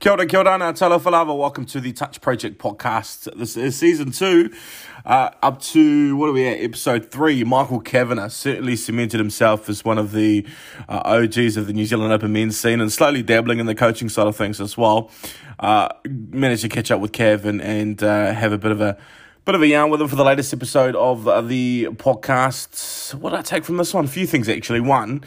Kia ora, kia ora, talofa lava. Welcome to the Touch Project podcast. This is season two, uh, up to, what are we at, episode three. Michael Kavanagh certainly cemented himself as one of the uh, OGs of the New Zealand Open men's scene and slowly dabbling in the coaching side of things as well. Uh, managed to catch up with Kev and, and uh, have a bit of a bit of a yarn with him for the latest episode of the podcast. What did I take from this one? A few things actually. One,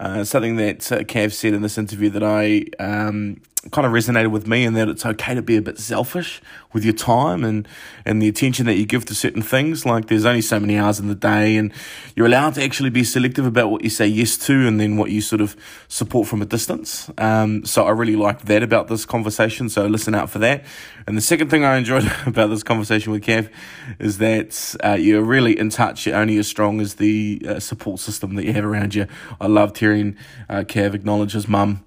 uh, something that uh, Kev said in this interview that I um, kind of resonated with me, and that it's okay to be a bit selfish with your time and and the attention that you give to certain things. Like there's only so many hours in the day, and you're allowed to actually be selective about what you say yes to, and then what you sort of support from a distance. Um, so I really liked that about this conversation. So listen out for that. And the second thing I enjoyed about this conversation with Kev is that uh, you're really in touch. You're only as strong as the uh, support system that you have around you. I loved hearing uh, Kev acknowledge his mum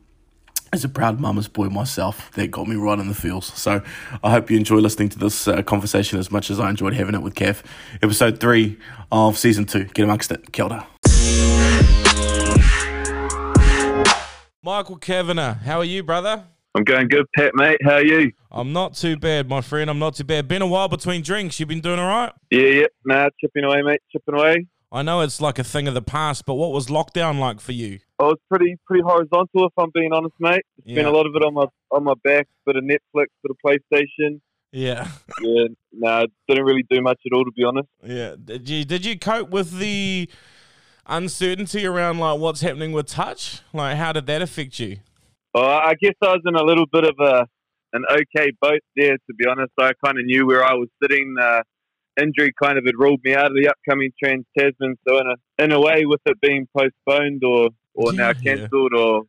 as a proud mama's boy myself, that got me right in the feels. So I hope you enjoy listening to this uh, conversation as much as I enjoyed having it with Kev. Episode three of season two. Get amongst it. Kia ora. Michael Kavanagh, how are you, brother? I'm going good, Pat, mate. How are you? I'm not too bad, my friend. I'm not too bad. Been a while between drinks. You've been doing all right? Yeah, yeah. Nah, chipping away, mate. Chipping away. I know it's like a thing of the past, but what was lockdown like for you? I was pretty pretty horizontal, if I'm being honest, mate. It's Yeah. been a lot of it on my on my back, bit of Netflix, bit of PlayStation. Yeah, Yeah, No, nah, didn't really do much at all, to be honest. yeah. Did you did you cope with the uncertainty around like what's happening with touch? Like, how did that affect you? Uh, I guess I was in a little bit of a an okay boat there, to be honest. I kind of knew where I was sitting. Uh, injury kind of had ruled me out of the upcoming Trans Tasman, so in a in a way, with it being postponed or or now Yeah. cancelled, or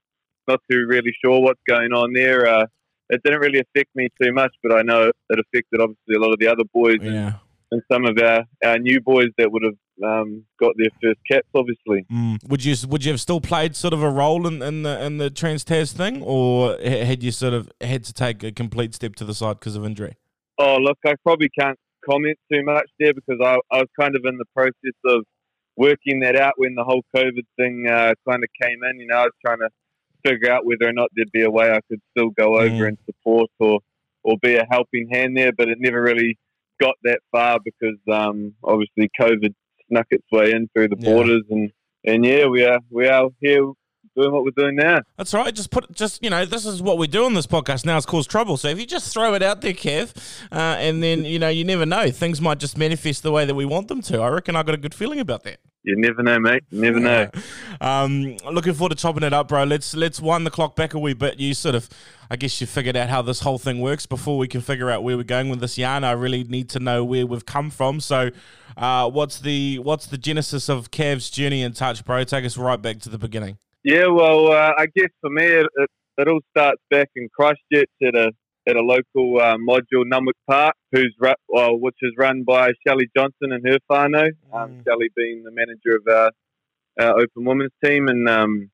not too really sure what's going on there. Uh, it didn't really affect me too much, but I know it affected obviously a lot of the other boys and, Yeah. and some of our, our new boys that would have um, got their first caps, obviously. Mm. Would you would you have still played sort of a role in, in the in the Trans Tas thing, or had you sort of had to take a complete step to the side because of injury? Oh, look, I probably can't comment too much there because I, I was kind of in the process of working that out when the whole COVID thing uh, kind of came in. You know, I was trying to figure out whether or not there'd be a way I could still go over Mm. and support or, or be a helping hand there, but it never really got that far because um, obviously COVID snuck its way in through the Yeah. borders and, and yeah, we are we are here doing what we're doing now. That's right. Just put, just you know, this is what we do on this podcast now. It's caused trouble. So if you just throw it out there, Kev, uh, and then you know, you never know, things might just manifest the way that we want them to. I reckon I got a good feeling about that. You never know, mate. You never know. Um, looking forward to chopping it up, bro. Let's let's wind the clock back a wee bit. You sort of, I guess, you figured out how this whole thing works before we can figure out where we're going with this yarn. I really need to know where we've come from. So, uh, what's the what's the genesis of Cav's journey in touch, bro? Take us right back to the beginning. Yeah, well, uh, I guess for me, it, it, it all starts back in Christchurch at a at a local uh, module, Nunweek Park, who's ru- well, which is run by Shelly Johnson and her whānau. Um, Mm. Shelley being the manager of our, our Open Women's team, and um,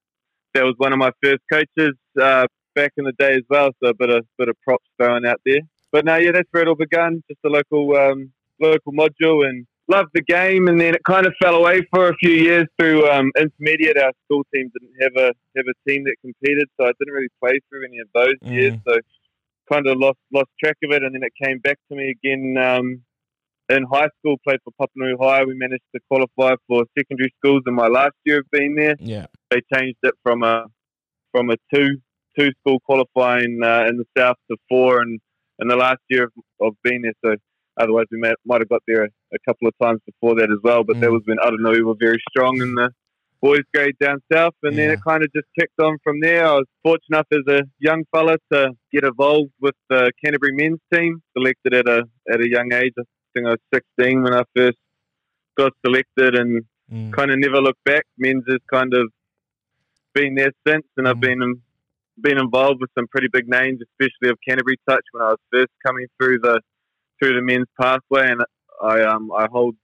that was one of my first coaches uh, back in the day as well. So a bit of bit of props thrown out there. But no, yeah, that's where it all began, Just a local um, local module, and loved the game. And then it kind of fell away for a few years through um, intermediate. Our school team didn't have a have a team that competed, so I didn't really play through any of those Mm. years. So kind of lost lost track of it, and then it came back to me again um, in high school. Played for Papanui High. We managed to qualify for secondary schools in my last year of being there. Yeah. They changed it from a from a two two school qualifying uh, in the south to four, and in the last year of, of being there. So otherwise, we might, might have got there a, a couple of times before that as well. But that Mm. was when Aranui were very strong in the boys' grade down south, and then it kind of just kicked on from there. I was fortunate enough as a young fella to get involved with the Canterbury men's team, selected at a at a young age. I think I was 16 when I first got selected, and Mm. kind of never looked back. Men's has kind of been there since, and I've Mm. been um, been involved with some pretty big names, especially of Canterbury touch when I was first coming through the through the men's pathway, and I um I hold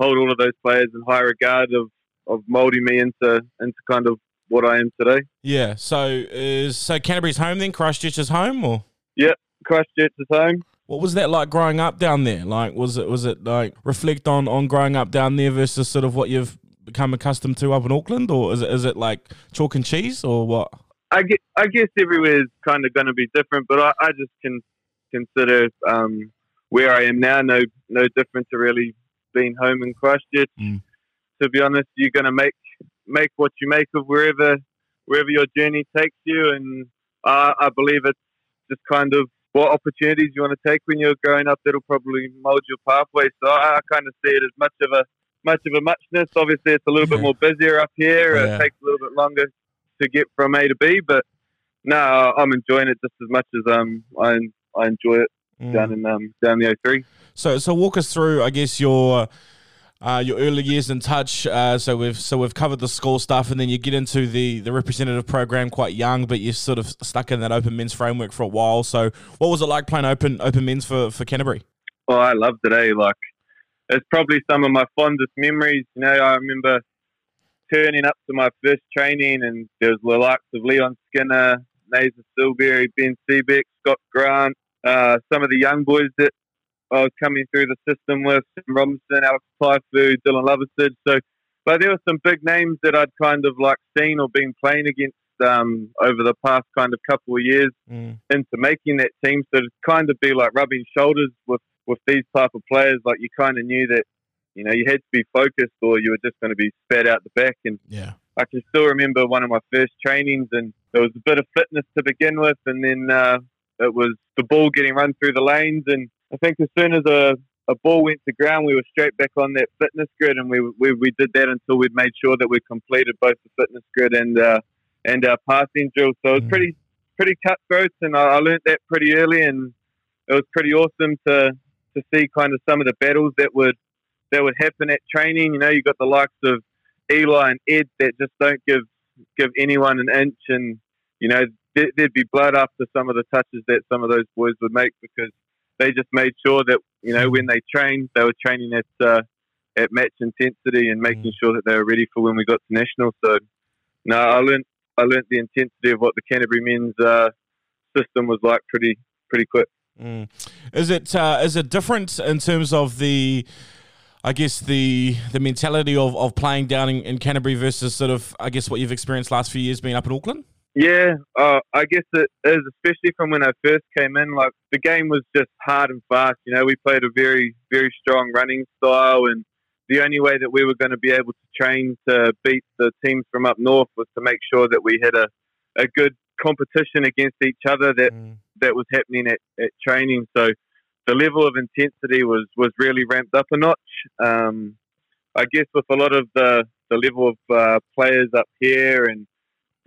hold all of those players in high regard of of molding me into into kind of what I am today. Yeah. So is so Canterbury's home then? Christchurch is home, or Christchurch is home. what was that like growing up down there? Like, was it was it like reflect on on growing up down there versus sort of what you've become accustomed to up in Auckland, or is it is it like chalk and cheese, or what? I get, I guess everywhere is kind of going to be different, but I, I just can consider um, where I am now no no different to really being home in Christchurch. Mm. To be honest, you're going to make make what you make of wherever wherever your journey takes you, and uh, I believe it's just kind of what opportunities you want to take when you're growing up. That'll probably mold your pathway. So I, I kind of see it as much of a much of a muchness. Obviously, it's a little bit more busier up here. Yeah. It takes a little bit longer to get from A to B, but no, I'm enjoying it just as much as um I I enjoy it mm. down in um down the O3. So so walk us through, I guess your. Uh, your early years in touch. Uh, so we've so we've covered the school stuff, and then you get into the the representative program quite young, but you're sort of stuck in that open men's framework for a while. So what was it like playing open open men's for for Canterbury? Well, I loved it. Eh? Like it's probably some of my fondest memories. You know, I remember turning up to my first training, and there was the likes of Leon Skinner, Nathan Silberry, Ben Seabeck, Scott Grant, uh, some of the young boys that I was coming through the system with, Sam Robinson, Alex Typhoon, Dylan Loversid. So, but there were some big names that I'd kind of like seen or been playing against um, over the past kind of couple of years mm. into making that team. So to kind of be like rubbing shoulders with with these type of players, like you kind of knew that you know you had to be focused or you were just going to be spat out the back. And yeah, I can still remember one of my first trainings, and there was a bit of fitness to begin with, and then uh, it was the ball getting run through the lanes, and I think as soon as a a ball went to ground, we were straight back on that fitness grid, and we we, we did that until we'd made sure that we completed both the fitness grid and uh, and our passing drill. So it was mm. pretty pretty cutthroat, and I, I learned that pretty early, and it was pretty awesome to to see kind of some of the battles that would that would happen at training. You know, you got the likes of Eli and Ed that just don't give give anyone an inch, and you know there, would be blood after some of the touches that some of those boys would make because they just made sure that you know when they trained, they were training at uh, at match intensity and making mm. sure that they were ready for when we got to national. So, no, I learned I learned the intensity of what the Canterbury men's uh, system was like pretty pretty quick. Mm. Is it uh, is it different in terms of the, I guess the the mentality of, of playing down in, in Canterbury versus sort of I guess what you've experienced last few years being up in Auckland? Yeah, uh, I guess it is, especially from when I first came in. Like the game was just hard and fast. You know, we played a very very strong running style, and the only way that we were going to be able to train to beat the teams from up north was to make sure that we had a a good competition against each other that mm. that was happening at, at training. So the level of intensity was was really ramped up a notch. Um, I guess with a lot of the the level of uh, players up here and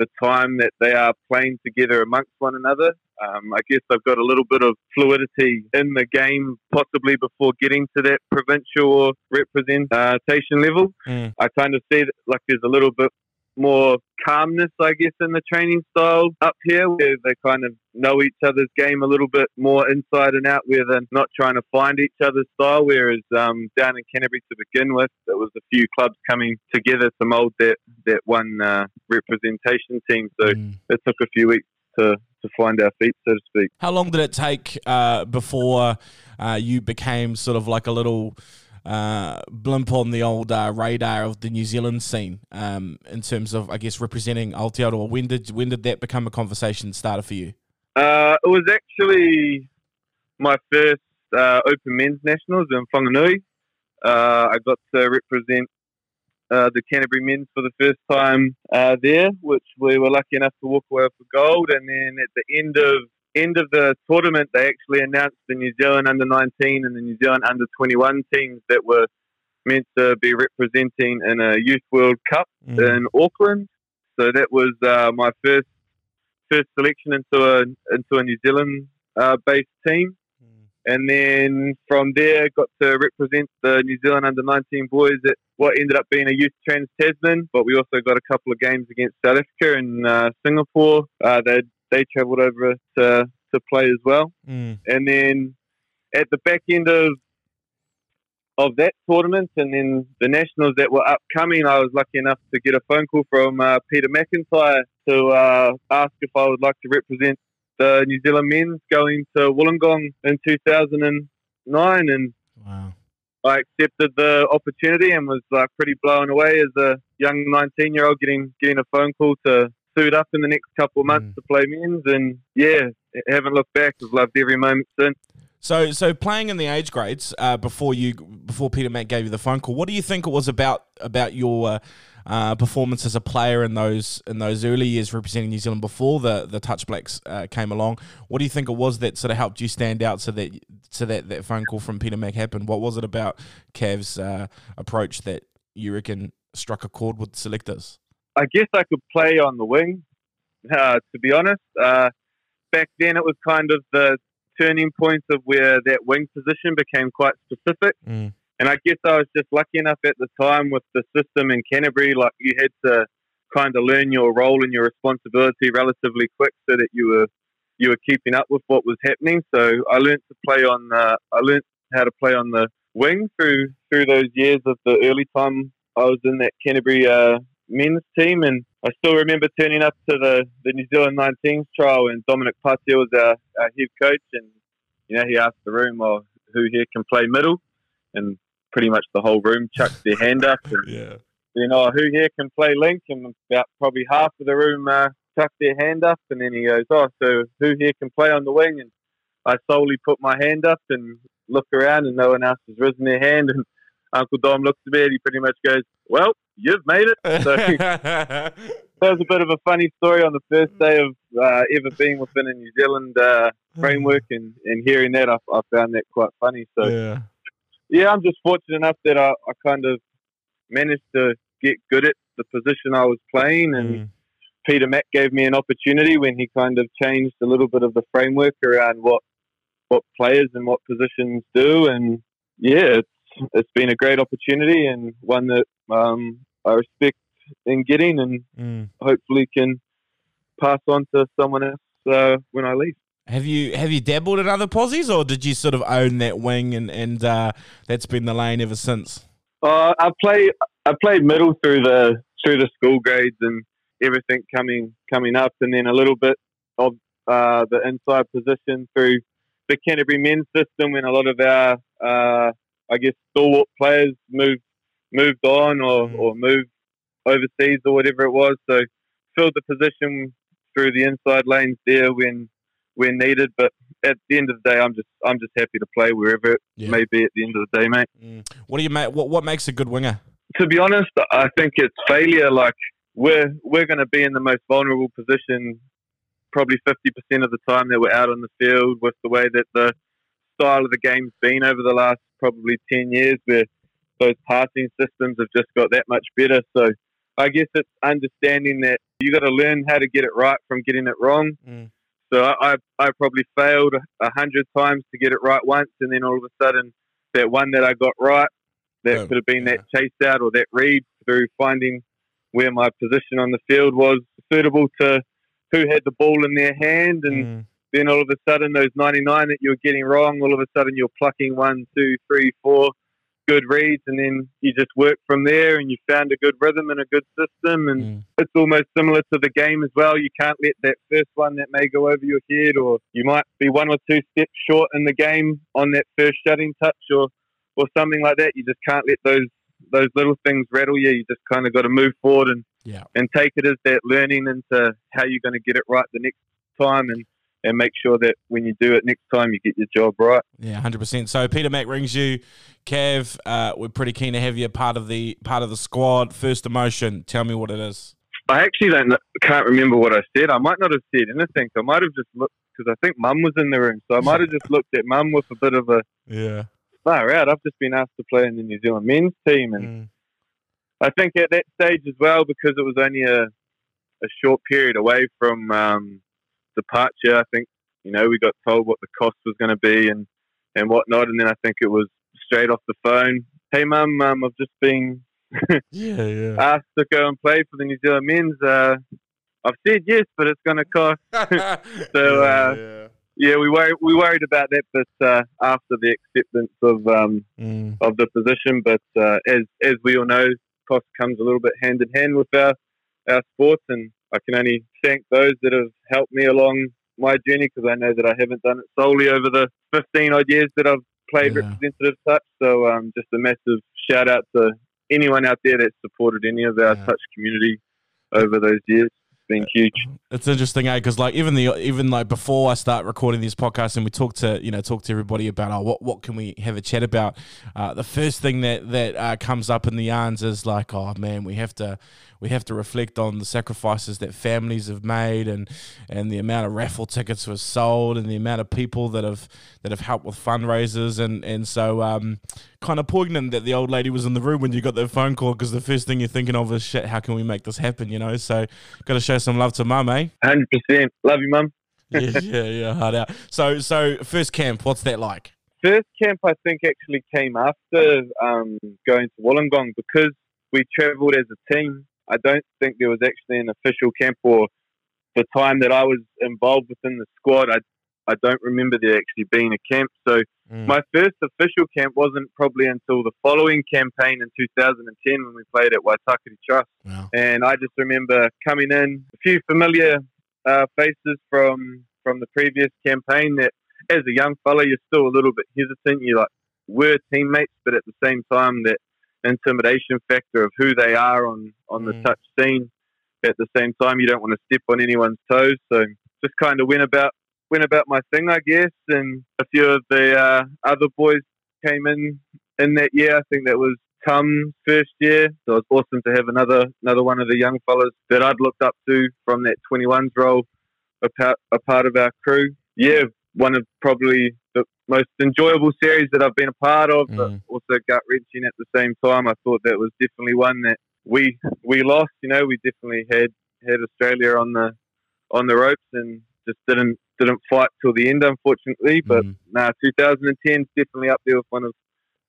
the time that they are playing together amongst one another. Um, I guess they've got a little bit of fluidity in the game, possibly before getting to that provincial representation level. Mm. I kind of see that like there's a little bit more calmness, I guess, in the training style up here, where they kind of know each other's game a little bit more inside and out, where they're not trying to find each other's style. Whereas um, down in Canterbury to begin with, there was a few clubs coming together to mould that that one uh, representation team. So mm. it took a few weeks to to find our feet, so to speak. How long did it take uh, before uh, you became sort of like a little uh, blimp on the old uh, radar of the New Zealand scene um, in terms of, I guess, representing Aotearoa? When did when did that become a conversation starter for you? Uh, it was actually my first uh, Open Men's Nationals in Whanganui. Uh, I got to represent uh, the Canterbury Men's for the first time there, which we were lucky enough to walk away with gold. And then at the end of end of the tournament, they actually announced the New Zealand under 19 and the New Zealand under 21 teams that were meant to be representing in a Youth World Cup mm. in Auckland. So that was uh, my first first selection into a into a New Zealand uh, based team, mm. and then from there got to represent the New Zealand under 19 boys at what ended up being a Youth Trans Tasman. But we also got a couple of games against South Africa and uh, Singapore. Uh, they they travelled over to to play as well. Mm. And then at the back end of of that tournament, and then the nationals that were upcoming, I was lucky enough to get a phone call from uh, Peter McIntyre to uh, ask if I would like to represent the New Zealand men's going to Wollongong in 2009, and wow. I accepted the opportunity and was like pretty blown away as a young 19 year old getting getting a phone call to suit up in the next couple of months Mm. to play men's, and yeah, haven't looked back. I've loved every moment since. So, so playing in the age grades uh, before you, before Peter Mac gave you the phone call, what do you think it was about about your uh, uh, performance as a player in those in those early years representing New Zealand before the the Touch Blacks uh, came along? What do you think it was that sort of helped you stand out so that so that that phone call from Peter Mac happened? What was it about Cav's uh, approach that you reckon struck a chord with selectors? I guess I could play on the wing. Uh, to be honest, uh, back then it was kind of the turning point of where that wing position became quite specific. Mm. And I guess I was just lucky enough at the time with the system in Canterbury, like you had to kind of learn your role and your responsibility relatively quick, so that you were you were keeping up with what was happening. So I learned to play on. Uh, I learned how to play on the wing through through those years of the early time I was in that Canterbury uh, men's team, and I still remember turning up to the, the New Zealand 19s trial, and Dominic Patia was our, our head coach, and you know he asked the room, "Well, who here can play middle?" And pretty much the whole room chucked their hand up, and Yeah. you know who here can play link, and about probably half of the room uh, chucked their hand up, and then he goes, "Oh, so who here can play on the wing?" And I solely put my hand up and look around, and no one else has risen their hand, and Uncle Dom looks at me and he pretty much goes, "Well, you've made it." So that was a bit of a funny story on the first day of uh, ever being within a New Zealand uh, framework, and, and hearing that, I, I found that quite funny. So yeah. yeah, I'm just fortunate enough that I, I kind of managed to get good at the position I was playing, and Mm. Peter Mack gave me an opportunity when he kind of changed a little bit of the framework around what what players and what positions do, and yeah, it's it's been a great opportunity and one that um, I respect in getting, and Mm. hopefully can pass on to someone else uh, when I leave. Have you have you dabbled in other posies, or did you sort of own that wing and and uh, that's been the lane ever since? Uh, I play I played middle through the through the school grades and everything coming coming up, and then a little bit of uh, the inside position through the Canterbury men's system when a lot of our uh, I guess stalwart players moved moved on or, Mm. or moved overseas or whatever it was. So filled the position through the inside lanes there when when needed. But at the end of the day, I'm just I'm just happy to play wherever it Yeah. may be at the end of the day, mate Mm. What do you make? What what makes a good winger? to be honest, I think it's failure. Like we're we're going to be in the most vulnerable position, probably fifty percent of the time that we're out on the field with the way that the style of the game's been over the last probably ten years, where those passing systems have just got that much better. So I guess it's understanding that you got to learn how to get it right from getting it wrong. Mm. So I, I I probably failed a hundred times to get it right once, and then all of a sudden that one that I got right that Boom. could have been Yeah. that chase out or that read through finding where my position on the field was suitable to who had the ball in their hand and Mm. then all of a sudden those 99 that you were getting wrong all of a sudden you're plucking one two three four good reads and then you just work from there and you found a good rhythm and a good system and Mm. it's almost similar to the game as well. You can't let that first one that may go over your head, or you might be one or two steps short in the game on that first shutting touch, or or something like that. You just can't let those those little things rattle you. You just kind of got to move forward and Yeah. and take it as that learning into how you're going to get it right the next time, and and make sure that when you do it next time, you get your job right. Yeah, hundred percent. So Peter Mac rings you, Cav. Uh, we're pretty keen to have you part of the part of the squad. First emotion. Tell me what it is. I actually don't can't remember what I said. I might not have said anything. I might have just looked because I think Mum was in the room, so I might have just looked at Mum with a bit of a Yeah. far out. I've just been asked to play in the New Zealand men's team, and Mm. I think at that stage as well, because it was only a a short period away from um, departure. I think you know we got told what the cost was going to be and and whatnot, and then I think it was straight off the phone. Hey, Mum, um, I've just been Yeah, yeah. asked to go and play for the New Zealand men's. Uh, I've said yes, but it's going to cost. So, uh, yeah. Yeah, we worried we worried about that, but uh, after the acceptance of um, Mm. of the position, but uh, as as we all know, cost comes a little bit hand in hand with our our sports, and I can only thank those that have helped me along my journey because I know that I haven't done it solely over the 15 odd years that I've played Yeah. representative touch. So um, just a massive shout out to anyone out there that supported any of our Yeah. touch community over those years. Been huge. It's interesting, eh? Because like even the even like before I start recording this podcast, and we talk to you know talk to everybody about oh, what what can we have a chat about. Uh, the first thing that that uh, comes up in the yarns is like oh man we have to we have to reflect on the sacrifices that families have made and and the amount of raffle tickets were sold and the amount of people that have that have helped with fundraisers and and so um, kind of poignant that the old lady was in the room when you got that phone call because the first thing you're thinking of is shit how can we make this happen you know so got to show some love to mum, eh? Hundred percent. Love you, mum. yeah, yeah, yeah, hard out. So, so first camp, what's that like? First camp, I think, actually came after um, going to Wollongong because we travelled as a team. I don't think there was actually an official camp or the time that I was involved within the squad. I I don't remember there actually being a camp. So mm. my first official camp wasn't probably until the following campaign in 2010 when we played at Waitakere Trust. Wow. And I just remember coming in, a few familiar uh, faces from from the previous campaign that as a young fella you're still a little bit hesitant. You like were teammates, but at the same time that intimidation factor of who they are on, on mm. the touch scene. At the same time, you don't want to step on anyone's toes. So just kind of went about went about my thing, I guess, and a few of the uh, other boys came in in that year. I think that was Tom's first year, so it was awesome to have another another one of the young fellas that I'd looked up to from that 21s role, a part, a part of our crew. Yeah, one of probably the most enjoyable series that I've been a part of, mm. but also gut wrenching at the same time. I thought that was definitely one that we we lost. You know, we definitely had had Australia on the on the ropes and just didn't didn't fight till the end, unfortunately. But mm. nah, 2010 is definitely up there with one of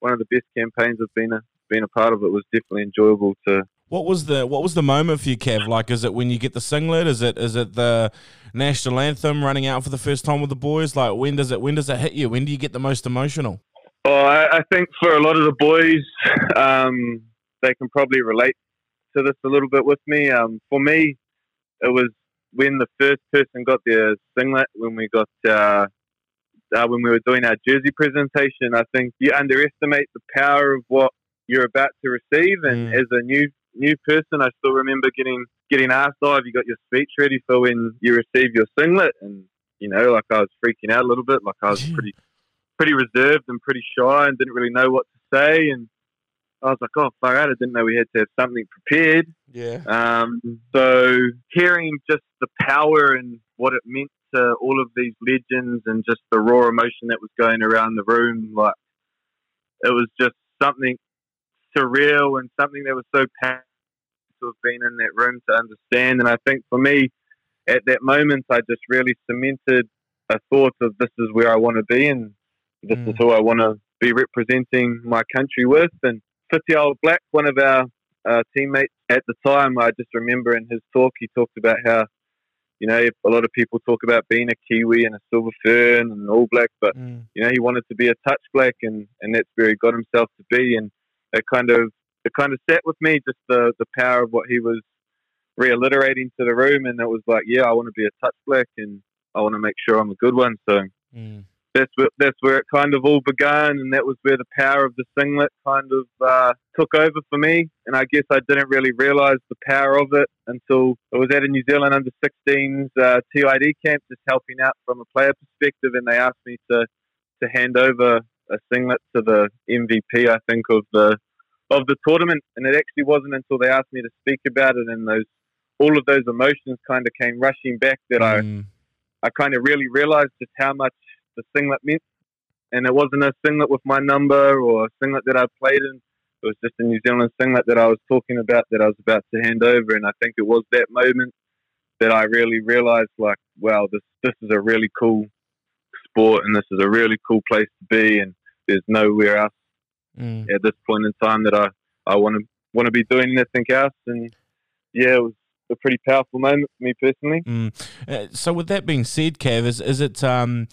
one of the best campaigns I've been a been a part of. It was definitely enjoyable to. What was the What was the moment for you, Kev? Like, is it when you get the singlet? Is it is it the national anthem running out for the first time with the boys? Like, when does it when does it hit you? When do you get the most emotional? Oh, I, I think for a lot of the boys, um, they can probably relate to this a little bit with me. Um, for me, it was when the first person got their singlet, when we got uh, uh, when we were doing our jersey presentation, I think you underestimate the power of what you're about to receive. And mm. as a new new person, I still remember getting getting asked, "Oh, have you got your speech ready for when you receive your singlet?" And you know, like I was freaking out a little bit, like I was pretty pretty reserved and pretty shy, and didn't really know what to say. And I was like, oh, out. I didn't know we had to have something prepared. Yeah. Um, so hearing just the power and what it meant to all of these legends and just the raw emotion that was going around the room, like it was just something surreal and something that was so powerful to have been in that room to understand. And I think for me, at that moment, I just really cemented a thought of this is where I want to be and this mm. is who I want to be representing my country with. And Whitiao Black, one of our uh, teammates at the time, I just remember in his talk, he talked about how, you know, a lot of people talk about being a Kiwi and a Silver Fern and an All Black, but, mm. you know, he wanted to be a touch black and, and that's where he got himself to be. And it kind of, it kind of sat with me, just the, the power of what he was reiterating to the room. And it was like, yeah, I want to be a touch black and I want to make sure I'm a good one. So, mm that's where, that's where it kind of all began, and that was where the power of the singlet kind of uh, took over for me. And I guess I didn't really realise the power of it until I was at a New Zealand under 16s uh, TID camp, just helping out from a player perspective, and they asked me to to hand over a singlet to the MVP, I think, of the of the tournament. And it actually wasn't until they asked me to speak about it, and those all of those emotions kind of came rushing back that mm. I I kind of really realised just how much the singlet meant. And it wasn't a singlet with my number or a singlet that I played in. It was just a New Zealand singlet that I was talking about that I was about to hand over. And I think it was that moment that I really realized, like, wow, this this is a really cool sport, and this is a really cool place to be, and there's nowhere else mm. at this point in time that I I want to want to be doing anything else. And yeah, it was a pretty powerful moment for me personally. Mm. Uh, so, with that being said, Kev, is is it um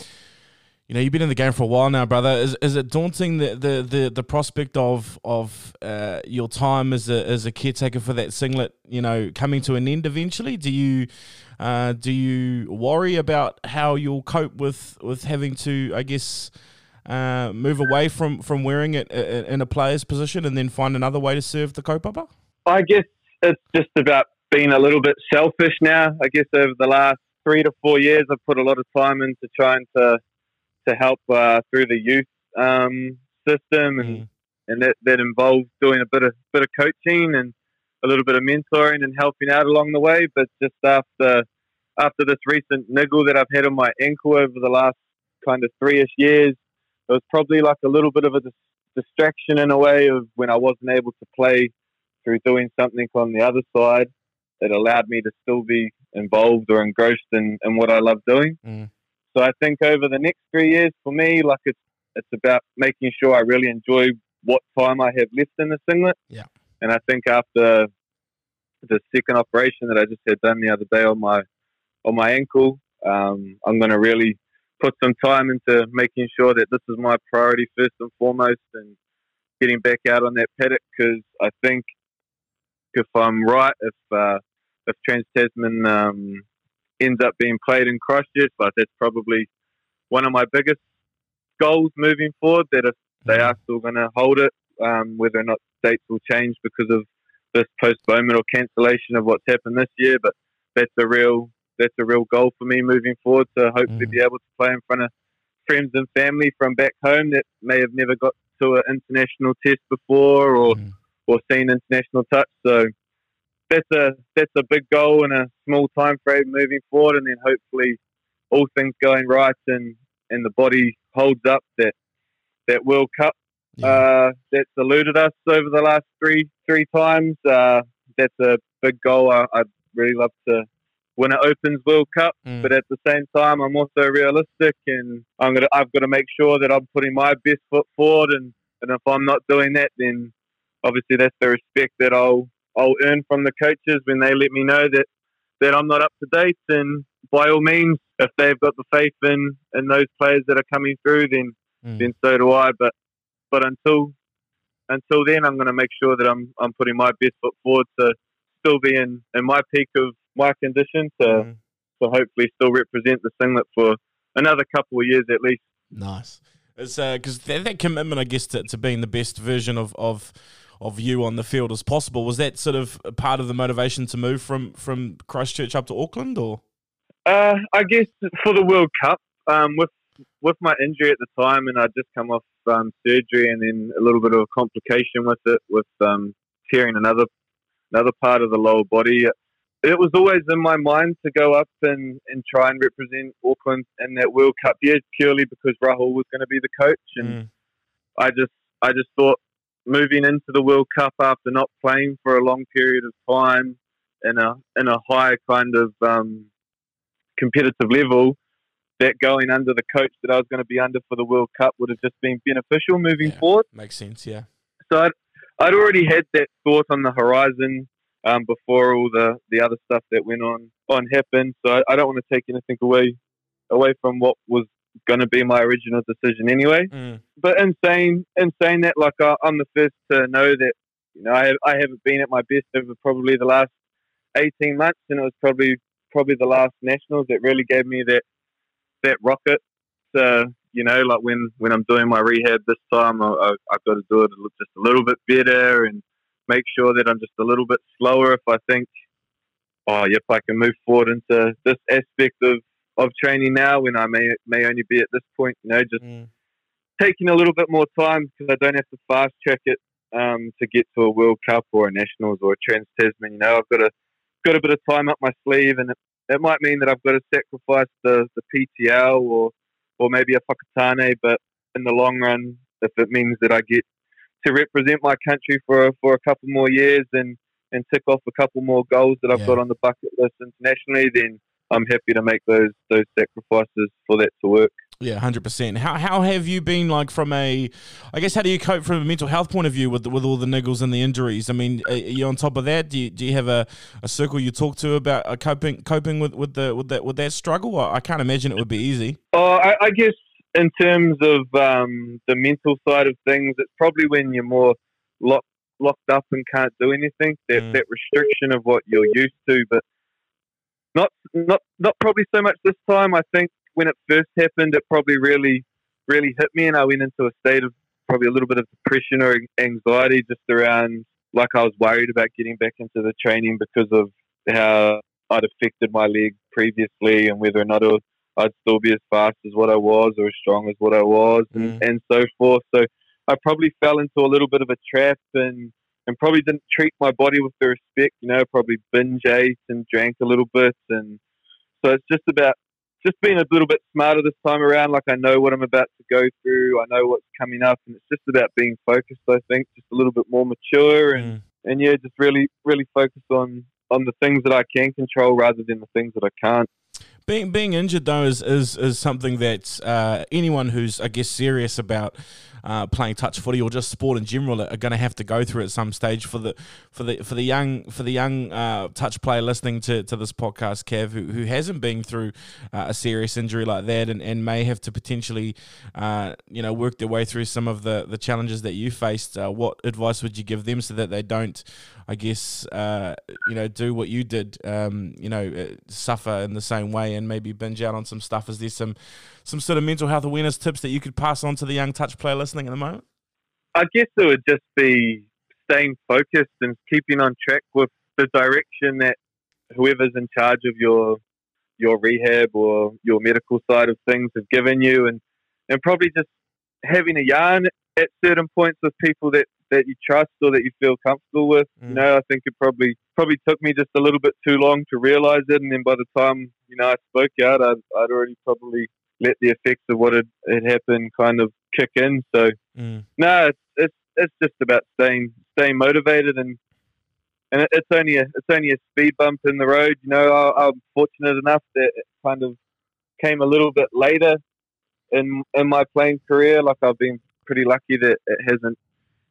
you know, you've been in the game for a while now, brother. Is is it daunting the the the, the prospect of of uh, your time as a as a caretaker for that singlet, you know, coming to an end eventually? Do you uh, do you worry about how you'll cope with with having to, I guess, uh, move away from from wearing it in a player's position and then find another way to serve the kaupapa? I guess it's just about being a little bit selfish now. I guess over the last three to four years, I've put a lot of time into trying to to help uh, through the youth um, system, and, mm. and that, that involves doing a bit of bit of coaching and a little bit of mentoring and helping out along the way. But just after after this recent niggle that I've had on my ankle over the last kind of three-ish years, it was probably like a little bit of a dis- distraction in a way of when I wasn't able to play through doing something on the other side that allowed me to still be involved or engrossed in, in what I love doing. Mm. So I think over the next three years for me, like it's it's about making sure I really enjoy what time I have left in the singlet. Yeah. And I think after the second operation that I just had done the other day on my on my ankle, um, I'm going to really put some time into making sure that this is my priority first and foremost, and getting back out on that paddock because I think if I'm right, if uh, if Trans Tasman um, ends up being played in Christchurch, but that's probably one of my biggest goals moving forward. That if they mm-hmm. are still going to hold it, um, whether or not dates will change because of this postponement or cancellation of what's happened this year, but that's a real that's a real goal for me moving forward to hopefully mm. be able to play in front of friends and family from back home that may have never got to an international test before or mm. or seen international touch. So that's a that's a big goal in a small time frame moving forward, and then hopefully all things going right and and the body holds up that that World Cup yeah. uh, that's eluded us over the last three three times. Uh, that's a big goal. I, would really love to win an Opens World Cup, mm. but at the same time, I'm also realistic, and I'm gonna I've got to make sure that I'm putting my best foot forward, and and if I'm not doing that, then obviously that's the respect that I'll I'll earn from the coaches when they let me know that that I'm not up to date. And by all means, if they've got the faith in in those players that are coming through, then mm. then so do I. But but until until then, I'm going to make sure that I'm I'm putting my best foot forward to still be in, in my peak of my condition to mm. to hopefully still represent the singlet for another couple of years at least. Nice. It's because uh, that, that commitment, I guess, to, to being the best version of, of of you on the field as possible. Was that sort of part of the motivation to move from from Christchurch up to Auckland, or? Uh, I guess for the World Cup, um, with with my injury at the time, and I'd just come off um, surgery, and then a little bit of a complication with it, with um, tearing another another part of the lower body. It was always in my mind to go up and, and try and represent Auckland in that World Cup year, purely because Rahul was going to be the coach, and mm. I just I just thought moving into the World Cup after not playing for a long period of time in a in a high kind of um, competitive level, that going under the coach that I was going to be under for the World Cup would have just been beneficial moving yeah, forward. Makes sense, yeah. So I'd, I'd already had that thought on the horizon um, before all the, the other stuff that went on on happened. So I, I don't want to take anything away away from what was going to be my original decision anyway. Mm. But in saying in saying that, like I, am the first to know that you know I have, I haven't been at my best over probably the last 18 months, and it was probably probably the last nationals that really gave me that that rocket. So you know, like when when I'm doing my rehab this time, I, I, I've got to do it just a little bit better and make sure that I'm just a little bit slower if I think, oh, if I can move forward into this aspect of of training now when I may may only be at this point. You know, just mm. taking a little bit more time because I don't have to fast track it um, to get to a World Cup or a Nationals or a Trans Tasman. You know, I've got a got a bit of time up my sleeve, and it, it might mean that I've got to sacrifice the the PTL or or maybe a Whakatane, but in the long run, if it means that I get to represent my country for for a couple more years and and tick off a couple more goals that I've yeah. got on the bucket list internationally, then I'm happy to make those those sacrifices for that to work. Yeah, hundred percent. How how have you been like from a, I guess how do you cope from a mental health point of view with with all the niggles and the injuries? I mean, are you on top of that? Do you, do you have a, a circle you talk to about uh, coping coping with, with the with that with that struggle? I can't imagine it would be easy. Oh, I, I guess in terms of um, the mental side of things, it's probably when you're more locked locked up and can't do anything. That mm. that restriction of what you're used to, but not not not probably so much this time. I think when it first happened, it probably really really hit me, and I went into a state of probably a little bit of depression or anxiety just around like I was worried about getting back into the training because of how I'd affected my leg previously and whether or not was, I'd still be as fast as what I was or as strong as what I was and, mm. and so forth. So I probably fell into a little bit of a trap and and probably didn't treat my body with the respect, you know, probably binge ate and drank a little bit and so it's just about just being a little bit smarter this time around. Like I know what I'm about to go through, I know what's coming up, and it's just about being focused. I think just a little bit more mature and mm. and yeah, just really really focus on on the things that I can control rather than the things that I can't. Being being injured though is is, is something that uh, anyone who's I guess serious about uh, playing touch footy or just sport in general are going to have to go through at some stage for the for the for the young for the young uh, touch player listening to, to this podcast, Kev, who, who hasn't been through uh, a serious injury like that and, and may have to potentially uh, you know work their way through some of the, the challenges that you faced. Uh, what advice would you give them so that they don't, I guess, uh, you know, do what you did, um, you know, suffer in the same way and maybe binge out on some stuff? Is there some some sort of mental health awareness tips that you could pass on to the young touch player listening at the moment? I guess it would just be staying focused and keeping on track with the direction that whoever's in charge of your your rehab or your medical side of things have given you and, and probably just having a yarn at certain points with people that, that you trust or that you feel comfortable with. Mm. You know, I think it probably probably took me just a little bit too long to realise it and then by the time, you know, I spoke out I'd, I'd already probably let the effects of what had, had happened kind of kick in. So mm. no, it's, it's it's just about staying staying motivated and and it's only a it's only a speed bump in the road. You know, I, am fortunate enough that it kind of came a little bit later in in my playing career. Like I've been pretty lucky that it hasn't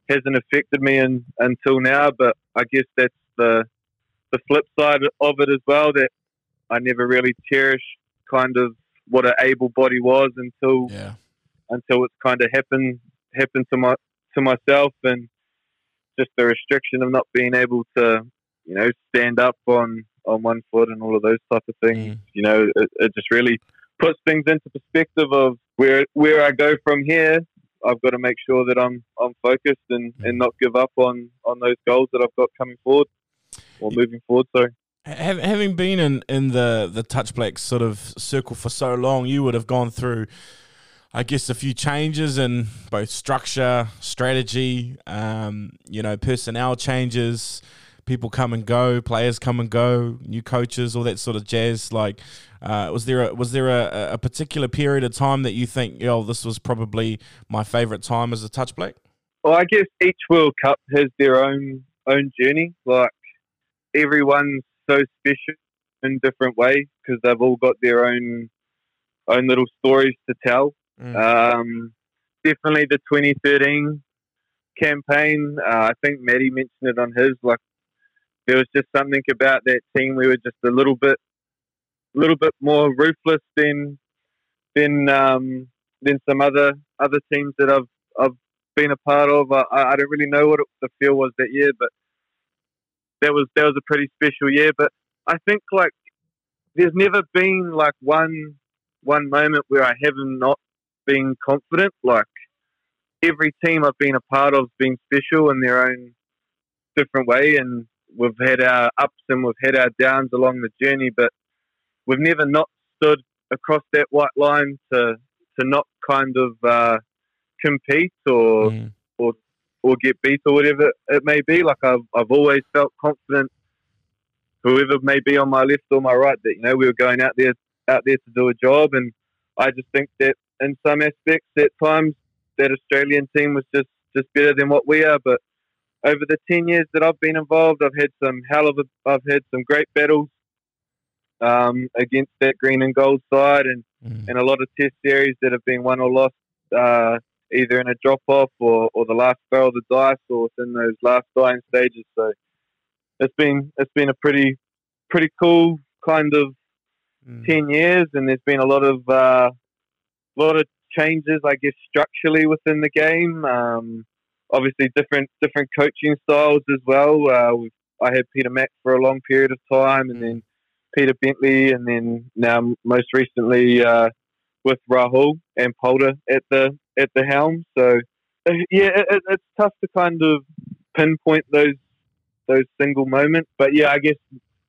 hasn't affected me in, until now. But I guess that's the the flip side of it as well. That I never really cherished kind of what an able body was until yeah. until it's kind of happened happened to my to myself and just the restriction of not being able to you know stand up on on one foot and all of those type of things. Mm. You know, it, it just really puts things into perspective of where where I go from here. I've got to make sure that I'm I'm focused and, mm. and not give up on, on those goals that I've got coming forward or moving forward. Sorry having been in, in the, the touch black sort of circle for so long, you would have gone through, I guess, a few changes in both structure, strategy, um, you know, personnel changes. People come and go, players come and go, new coaches, all that sort of jazz. Like, uh, was there a, was there a, a particular period of time that you think, yo, this was probably my favourite time as a touch black? Well, I guess each World Cup has their own own journey. Like everyone's so special in different ways because they've all got their own own little stories to tell. Mm. Um, definitely the 2013 campaign. Uh, I think Maddie mentioned it on his. Like there was just something about that team. We were just a little bit, a little bit more ruthless than than um, than some other other teams that I've I've been a part of. I, I don't really know what the feel was that year, but that was that was a pretty special year. But I think like there's never been like one one moment where I haven't not been confident. Like every team I've been a part of has been special in their own different way, and we've had our ups and we've had our downs along the journey. But we've never not stood across that white line to to not kind of uh, compete or mm or get beat or whatever it may be. Like I've, I've always felt confident, whoever may be on my left or my right, that you know we were going out there out there to do a job. And I just think that in some aspects, at times, that Australian team was just just better than what we are. But over the ten years that I've been involved, I've had some hell of a, I've had some great battles um, against that green and gold side, and mm. and a lot of test series that have been won or lost. Uh, either in a drop off or, or the last barrel of the dice or within those last dying stages. So it's been it's been a pretty pretty cool kind of mm. ten years, and there's been a lot of uh, lot of changes, I guess, structurally within the game. Um, obviously, different different coaching styles as well. Uh, I had Peter Mack for a long period of time, and then Peter Bentley, and then now most recently uh, with Rahul and Polder at the at the helm. So uh, yeah, it, it's tough to kind of pinpoint those those single moments. But yeah, I guess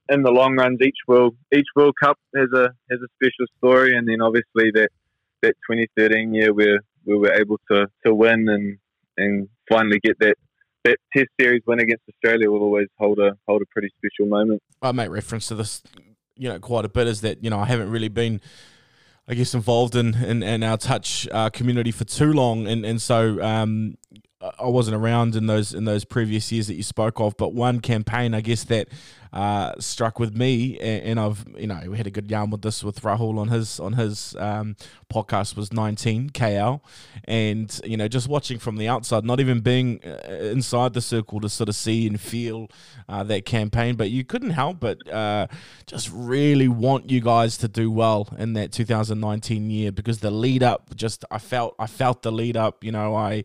in the long runs, each world each World Cup has a has a special story, and then obviously that that 2013 year where we were able to, to win and and finally get that that Test series win against Australia will always hold a hold a pretty special moment. I make reference to this, you know, quite a bit. Is that you know I haven't really been. I guess involved in, in, in our touch uh, community for too long, and and so um, I wasn't around in those in those previous years that you spoke of, but one campaign I guess that uh, struck with me, and, I've you know we had a good yarn with this with Rahul on his on his um, podcast was 19 KL, and you know just watching from the outside, not even being uh, inside the circle to sort of see and feel uh, that campaign, but you couldn't help but uh, just really want you guys to do well in that 2019 year because the lead up just I felt I felt the lead up. You know I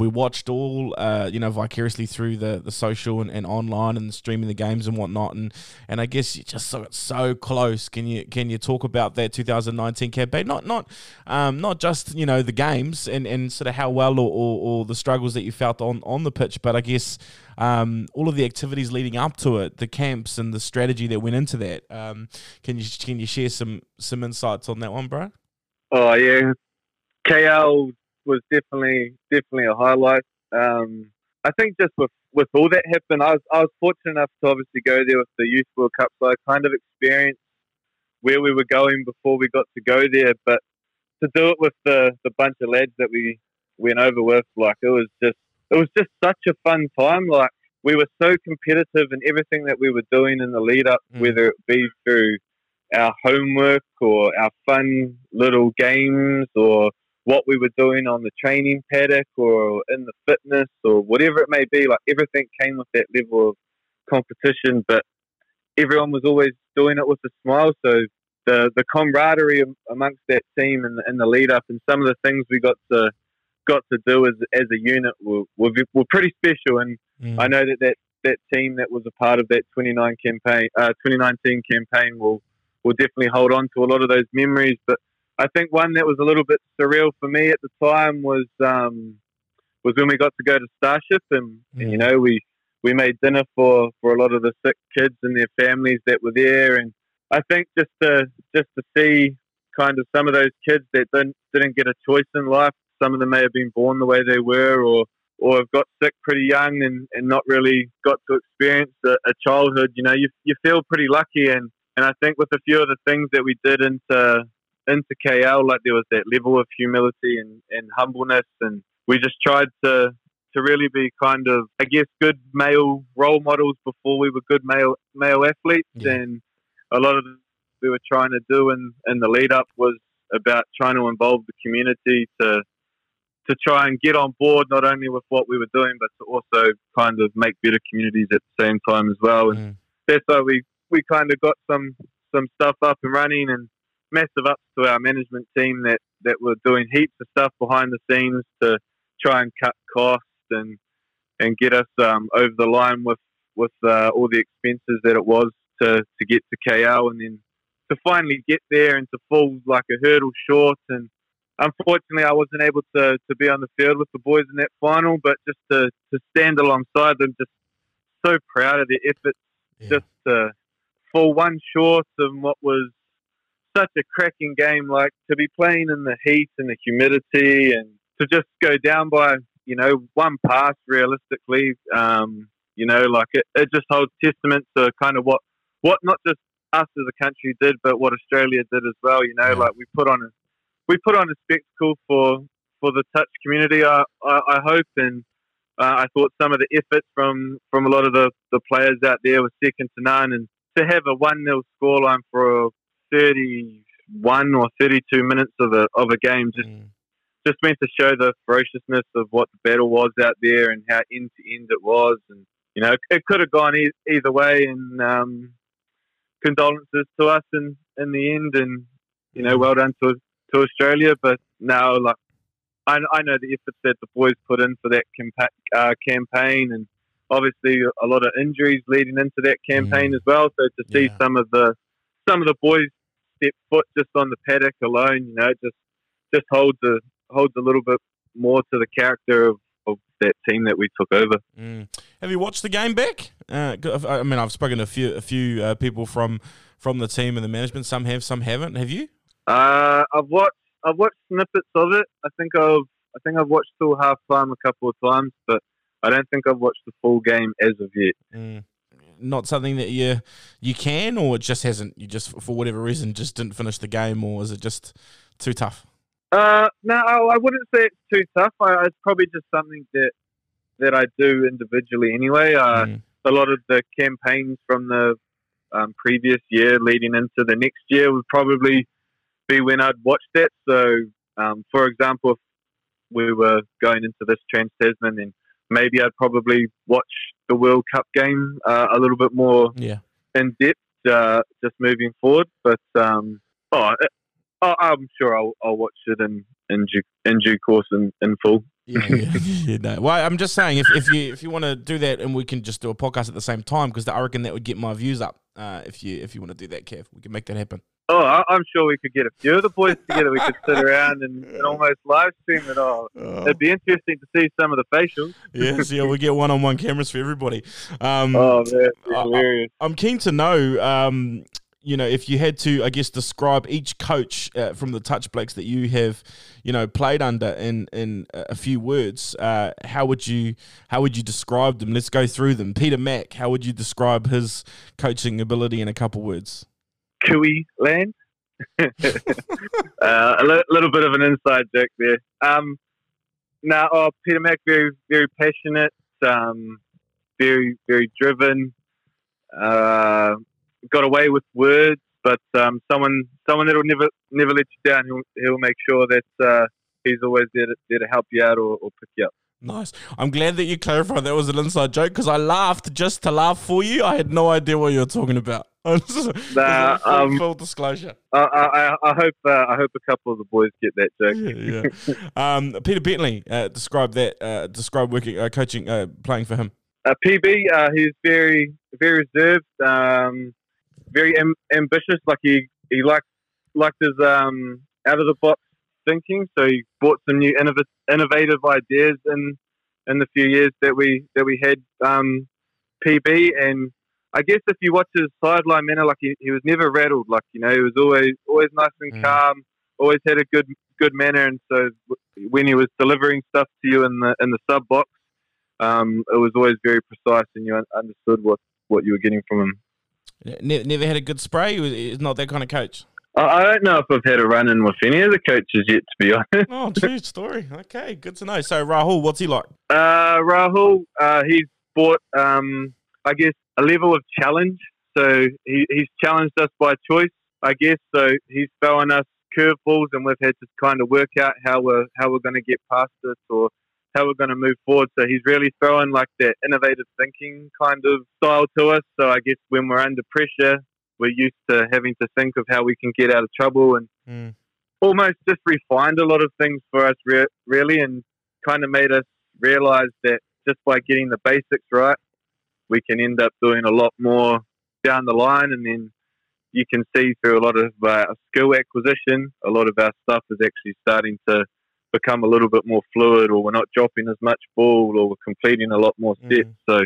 we watched all uh, you know vicariously through the the social and, and online and streaming the games and whatnot. And and I guess you just got so close. Can you can you talk about that 2019 campaign? Not not um, not just you know the games and, and sort of how well or, or, or the struggles that you felt on on the pitch, but I guess. Um, all of the activities leading up to it, the camps and the strategy that went into that. Um, can you can you share some some insights on that one, bro? Oh yeah, KL was definitely definitely a highlight. Um, I think just with with all that happened, I was I was fortunate enough to obviously go there with the Youth World Cup, so I kind of experienced where we were going before we got to go there. But to do it with the the bunch of lads that we went over with, like it was just it was just such a fun time. Like we were so competitive in everything that we were doing in the lead up, mm. whether it be through our homework or our fun little games or what we were doing on the training paddock or in the fitness or whatever it may be. Like everything came with that level of competition, but everyone was always doing it with a smile. So the the camaraderie amongst that team and, and the lead up and some of the things we got to got to do as as a unit were were, were pretty special. And mm. I know that, that that team that was a part of that 29 campaign, uh, 2019 campaign will will definitely hold on to a lot of those memories. But I think one that was a little bit surreal for me at the time was um, was when we got to go to Starship and, mm. and, you know we we made dinner for, for a lot of the sick kids and their families that were there and I think just to just to see kind of some of those kids that didn't didn't get a choice in life some of them may have been born the way they were or or have got sick pretty young and, and not really got to experience a, a childhood you know you, you feel pretty lucky and and I think with a few of the things that we did into into KL, like there was that level of humility and, and humbleness, and we just tried to to really be kind of, I guess, good male role models before we were good male male athletes, yeah. and a lot of we were trying to do in, in the lead up was about trying to involve the community to to try and get on board not only with what we were doing, but to also kind of make better communities at the same time as well. And mm. that's why we, we kind of got some some stuff up and running and massive ups to our management team that, that were doing heaps of stuff behind the scenes to try and cut costs and and get us um, over the line with with uh, all the expenses that it was to, to get to KL and then to finally get there and to fall like a hurdle short and unfortunately I wasn't able to, to be on the field with the boys in that final but just to, to stand alongside them just so proud of their efforts yeah. just to fall one short of what was such a cracking game. Like to be playing in the heat and the humidity, and to just go down by you know one pass realistically. Um, you know, like it, it just holds testament to kind of what what not just us as a country did, but what Australia did as well. You know, like we put on a we put on a spectacle for for the touch community. I I, I hope and. Uh, I thought some of the effort from, from a lot of the, the players out there was second to none, and to have a one 0 scoreline for 31 or 32 minutes of a of a game just mm. just went to show the ferociousness of what the battle was out there and how end to end it was, and you know it could have gone e- either way. And um, condolences to us in in the end, and you know well done to to Australia. But now, like I, I know the efforts that the boys put in for that campa- uh, campaign, and obviously a lot of injuries leading into that campaign mm. as well. So to see yeah. some of the some of the boys step foot just on the paddock alone, you know, just just holds a holds a little bit more to the character of, of that team that we took over. Mm. Have you watched the game back? Uh, I mean, I've spoken to a few a few uh, people from from the team and the management. Some have, some haven't. Have you? Uh, I've watched I've watched snippets of it. I think I've I think I've watched till half time a couple of times, but I don't think I've watched the full game as of yet. Mm. Not something that you you can, or it just hasn't. You just for whatever reason just didn't finish the game, or is it just too tough? Uh, no, I wouldn't say it's too tough. I, it's probably just something that that I do individually anyway. Uh, mm. A lot of the campaigns from the um, previous year leading into the next year would probably be when I'd watch that. So, um, for example, if we were going into this Trans Tasman, then maybe I'd probably watch the World Cup game uh, a little bit more yeah. in depth, uh, just moving forward. But um, oh, Oh, I'm sure I'll, I'll watch it in in due, in due course in, in full. yeah, yeah, yeah, no. Well, I'm just saying if, if you if you want to do that and we can just do a podcast at the same time because I reckon that would get my views up. Uh, if you if you want to do that, Kev, we can make that happen. Oh, I, am sure we could get a few of the boys together. We could sit around and, and almost live stream it. all. oh, it'd be interesting to see some of the facials. yes, yeah, we get one-on-one cameras for everybody. Um, oh man, hilarious! I, am keen to know. Um, you know, if you had to, I guess, describe each coach uh, from the Touch Blacks that you have, you know, played under in in a few words, uh, how would you how would you describe them? Let's go through them. Peter Mack, how would you describe his coaching ability in a couple words? Cooey land. uh, a li- little bit of an inside joke there. Um, now, oh, Peter Mack, very very passionate, um, very very driven. Uh, got away with words, but um, someone someone that'll never never let you down. He'll he'll make sure that uh, he's always there to, there to help you out or, or pick you up. Nice. I'm glad that you clarified that was an inside joke because I laughed just to laugh for you. I had no idea what you were talking about. nah, full, um, full, disclosure. I, I, I hope uh, I hope a couple of the boys get that joke. Yeah, yeah. um, Peter Bentley, uh, describe that. Uh, describe working, uh, coaching, uh, playing for him. Uh, PB, he's very very reserved. Um, very am- ambitious. Like he he liked liked his um, out of the box thinking. So he brought some new innov- innovative ideas in in the few years that we that we had um, PB. And I guess if you watch his sideline manner, like he, he was never rattled. Like you know, he was always always nice and mm. calm. Always had a good good manner. And so when he was delivering stuff to you in the in the sub box, um, it was always very precise, and you understood what what you were getting from him. Never, never had a good spray. He's not that kind of coach. I don't know if I've had a run in with any of the coaches yet, to be honest. Oh, true story. Okay, good to know. So Rahul, what's he like? Uh, Rahul, uh, he's brought, um, I guess, a level of challenge. So he, he's challenged us by choice, I guess. So he's throwing us curveballs, and we've had to kind of work out how we're how we're going to get past this or how we're going to move forward. So he's really throwing like that innovative thinking kind of style to us. So I guess when we're under pressure, we're used to having to think of how we can get out of trouble and mm. almost just refined a lot of things for us, re- really, and kind of made us realize that just by getting the basics right, we can end up doing a lot more down the line. And then you can see through a lot of uh, skill acquisition, a lot of our stuff is actually starting to become a little bit more fluid, or we're not dropping as much ball, or we're completing a lot more sets. Mm. So,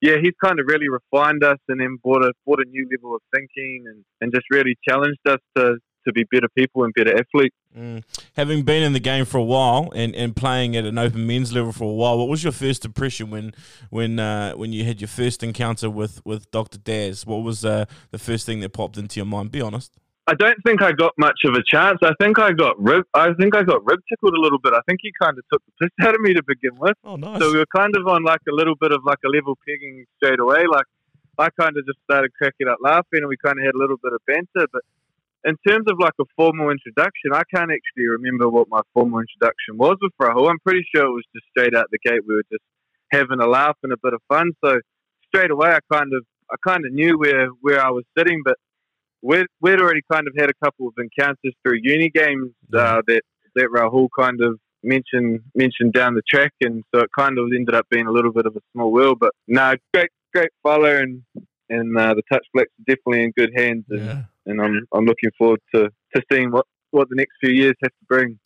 yeah, he's kind of really refined us, and then brought a brought a new level of thinking, and, and just really challenged us to to be better people and better athletes. Mm. Having been in the game for a while and, and playing at an open men's level for a while, what was your first impression when when uh, when you had your first encounter with, with Dr. Daz? What was uh, the first thing that popped into your mind? Be honest. I don't think I got much of a chance. I think I got rib. I think I got rib tickled a little bit. I think he kind of took the piss out of me to begin with. Oh, nice. So we were kind of on like a little bit of like a level pegging straight away. Like I kind of just started cracking up laughing, and we kind of had a little bit of banter. But in terms of like a formal introduction, I can't actually remember what my formal introduction was with Rahul. I'm pretty sure it was just straight out the gate. We were just having a laugh and a bit of fun. So straight away, I kind of I kind of knew where where I was sitting, but we'd, we'd already kind of had a couple of encounters through uni games uh, that that Rahul kind of mentioned mentioned down the track, and so it kind of ended up being a little bit of a small world. But no, great great follow, and and uh, the Touch Blacks are definitely in good hands, and, yeah. and I'm I'm looking forward to, to seeing what what the next few years have to bring.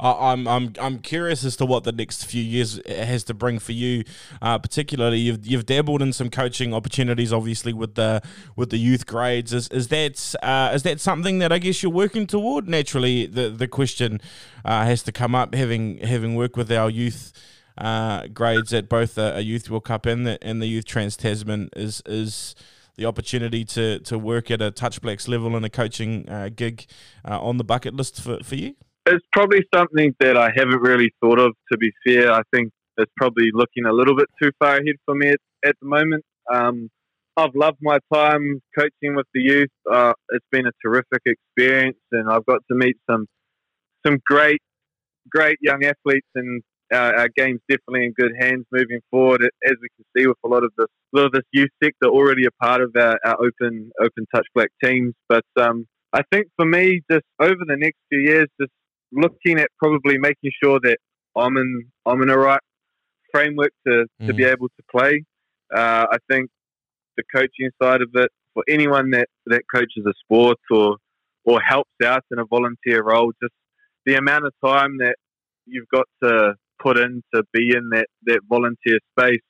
I'm I'm I'm curious as to what the next few years has to bring for you. Uh, particularly, you've you've dabbled in some coaching opportunities, obviously with the with the youth grades. Is is that uh, is that something that I guess you're working toward? Naturally, the the question uh, has to come up, having having worked with our youth. Uh, grades at both a, Youth World Cup and the, and the Youth Trans Tasman is is the opportunity to, to work at a Touch Blacks level in a coaching uh, gig uh, on the bucket list for, for you? It's probably something that I haven't really thought of, to be fair. I think it's probably looking a little bit too far ahead for me at, at the moment. Um, I've loved my time coaching with the youth. Uh, it's been a terrific experience, and I've got to meet some some great, great young athletes, and uh, our game's definitely in good hands moving forward. As we can see with a lot of this, a lot of this youth sector already a part of our, our open open touch black teams. But um, I think for me, just over the next few years, just looking at probably making sure that I'm in I'm in a right framework to, mm. to be mm. able to play. Uh, I think the coaching side of it for anyone that, that coaches a sport or or helps out in a volunteer role, just the amount of time that you've got to put in to be in that, that volunteer space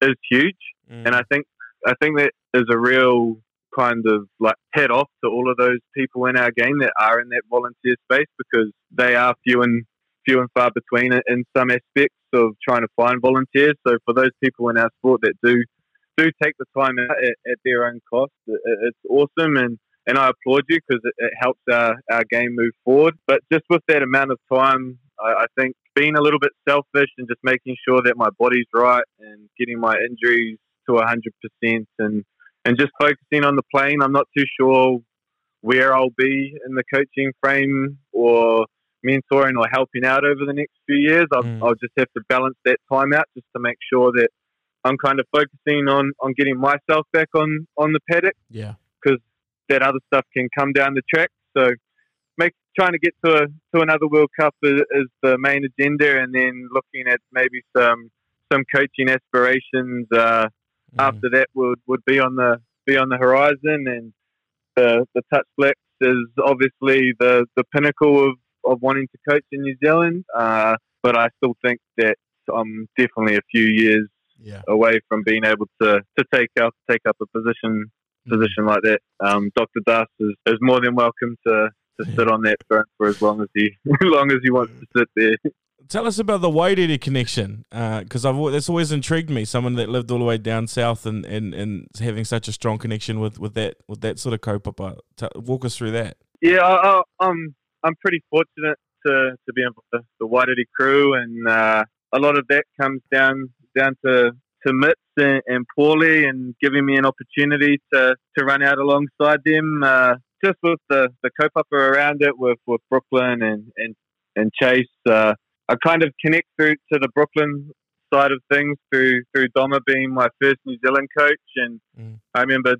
is huge. Mm. And I think I think that is a real kind of like head off to all of those people in our game that are in that volunteer space because they are few and few and far between in some aspects of trying to find volunteers. So for those people in our sport that do do take the time out at, at their own cost, it, it's awesome and. And I applaud you because it, it, helps our, our game move forward. But just with that amount of time, I, I think being a little bit selfish and just making sure that my body's right and getting my injuries to 100% and and just focusing on the playing. I'm not too sure where I'll be in the coaching frame or mentoring or helping out over the next few years. I'll, mm. I'll just have to balance that time out just to make sure that I'm kind of focusing on, on getting myself back on, on the paddock. Yeah. Because that other stuff can come down the track. So make trying to get to a, to another World Cup is, is the main agenda, and then looking at maybe some some coaching aspirations uh, mm. after that would, would be on the be on the horizon, and the the touch blacks is obviously the the pinnacle of, of wanting to coach in New Zealand. Uh, but I still think that I'm definitely a few years yeah. away from being able to, to take up take up a position mm. position like that. Um, Dr. Das is, is more than welcome to, to sit on that throne for as long as he as long as he wants to sit there. Tell us about the Waitere connection, because uh, I've that's always intrigued me. Someone that lived all the way down south and, and, and having such a strong connection with, with that with that sort of kaupapa. walk us through that. Yeah, I, I'm I'm pretty fortunate to, to be in the, the Waitere crew, and uh, a lot of that comes down down to to Mitz and, and Paulie, and giving me an opportunity to, to run out alongside them. Uh, just with the the kaupapa around it, with with Brooklyn and and and Chase. I kind of connect through to the Brooklyn side of things through through Doma being my first New Zealand coach, and mm. I remember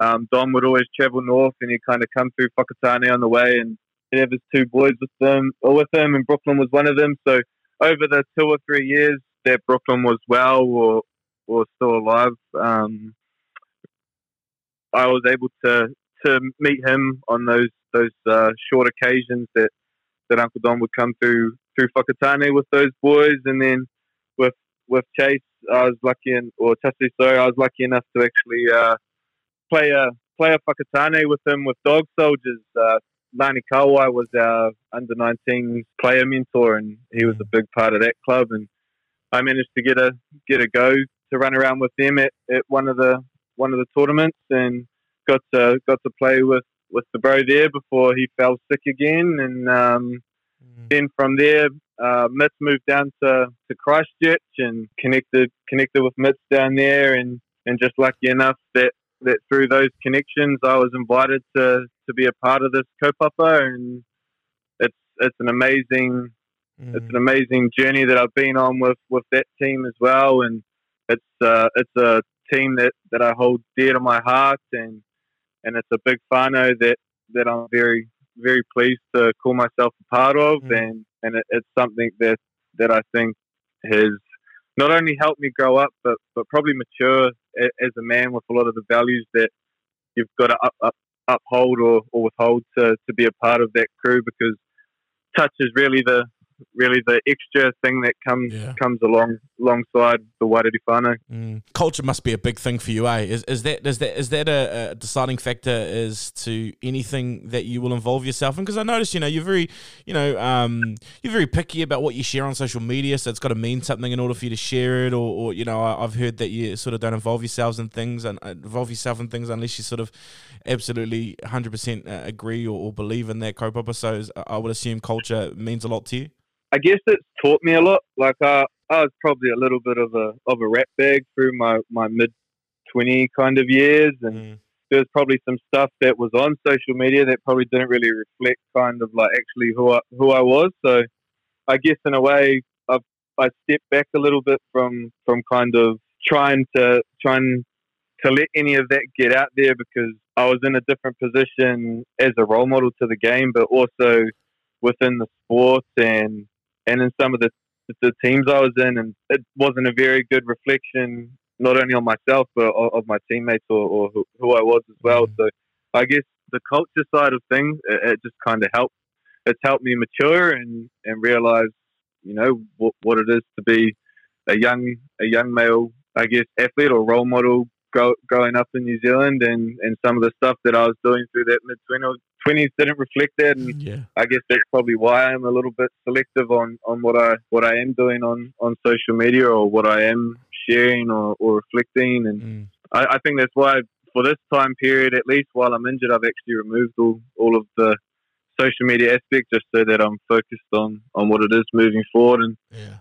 um, Dom would always travel north, and he'd kind of come through Whakatane on the way, and he'd have his two boys with them or with him, and Brooklyn was one of them. So over the two or three years that Brooklyn was well or or still alive, um, I was able to to meet him on those those uh, short occasions that that Uncle Don would come through through Whakatane with those boys, and then with with Chase, I was lucky, and or Tasi, sorry, I was lucky enough to actually uh, play a play a Whakatane with him with Dog Soldiers. Uh, Lani Kawai was our under 19 player mentor, and he was a big part of that club. And I managed to get a get a go to run around with them at, at one of the one of the tournaments, and got to got to play with with the bro there before he fell sick again, and um, mm. then from there, uh, Mitz moved down to, to Christchurch and connected connected with Mitz down there, and, and just lucky enough that, that through those connections, I was invited to, to be a part of this kaupapa, and it's it's an amazing mm. it's an amazing journey that I've been on with, with that team as well, and it's uh, it's a team that, that I hold dear to my heart, and and it's a big whānau that that I'm very very pleased to call myself a part of, mm. and and it, it's something that that I think has not only helped me grow up, but but probably mature as a man with a lot of the values that you've got to up, up, uphold or, or withhold to, to be a part of that crew because touch is really the really the extra thing that comes yeah. comes along alongside the wider whānau. Mm. Culture must be a big thing for you, eh? Is, is that is that is that a, a deciding factor as to anything that you will involve yourself in? Because I notice, you know, you're very, you know, um, you're very picky about what you share on social media, so it's got to mean something in order for you to share it. Or, or you know, I, have heard that you sort of don't involve yourselves in things and uh, involve yourself in things unless you sort of absolutely 100% uh, agree or, or believe in that kaupapa. So I would assume culture means a lot to you. I guess it's taught me a lot. Like I, I was probably a little bit of a of a rat bag through my my mid twenty kind of years, and mm. there's probably some stuff that was on social media that probably didn't really reflect kind of like actually who I who I was. So I guess in a way, I've I stepped back a little bit from from kind of trying to trying to let any of that get out there because I was in a different position as a role model to the game, but also within the sport and and in some of the the teams I was in, and it wasn't a very good reflection not only on myself but of, my teammates or, or who, who, I was as well. Mm. So I guess the culture side of things, it, it just kind of helped. It's helped me mature and and realize, you know, what, what it is to be a young a young male, I guess, athlete or role model grow, growing up in New Zealand, and and some of the stuff that I was doing through that mid twenties didn't reflect that, and yeah. I guess that's probably why I'm a little bit selective on, on what I what I am doing on, on social media or what I am sharing or, or reflecting, and mm. I, I think that's why for this time period, at least while I'm injured, I've actually removed all, all of the social media aspect just so that I'm focused on, on what it is moving forward, and yeah.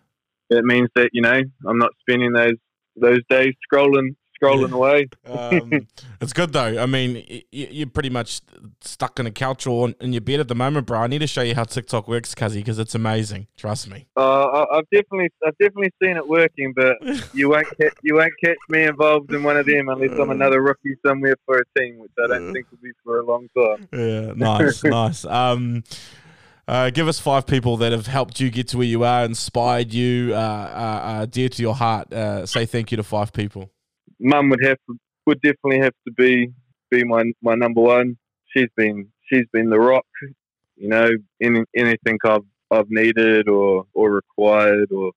that means that you know I'm not spending those those days scrolling scrolling away. um, it's good though. I mean, you're pretty much stuck in a couch or in your bed at the moment, bro. I need to show you how TikTok works, Cuzzy, because it's amazing. Trust me. Uh, I've definitely, I've definitely seen it working, but you won't, catch, you won't catch me involved in one of them unless I'm another rookie somewhere for a team, which I don't think will be for a long time. Yeah, nice, nice. Um, uh, give us five people that have helped you get to where you are, inspired you, uh, uh, uh dear to your heart. Uh, say thank you to five people mum would have to, would definitely have to be be my my number one. She's been she's been the rock. You know, any, anything I've I've needed or or required or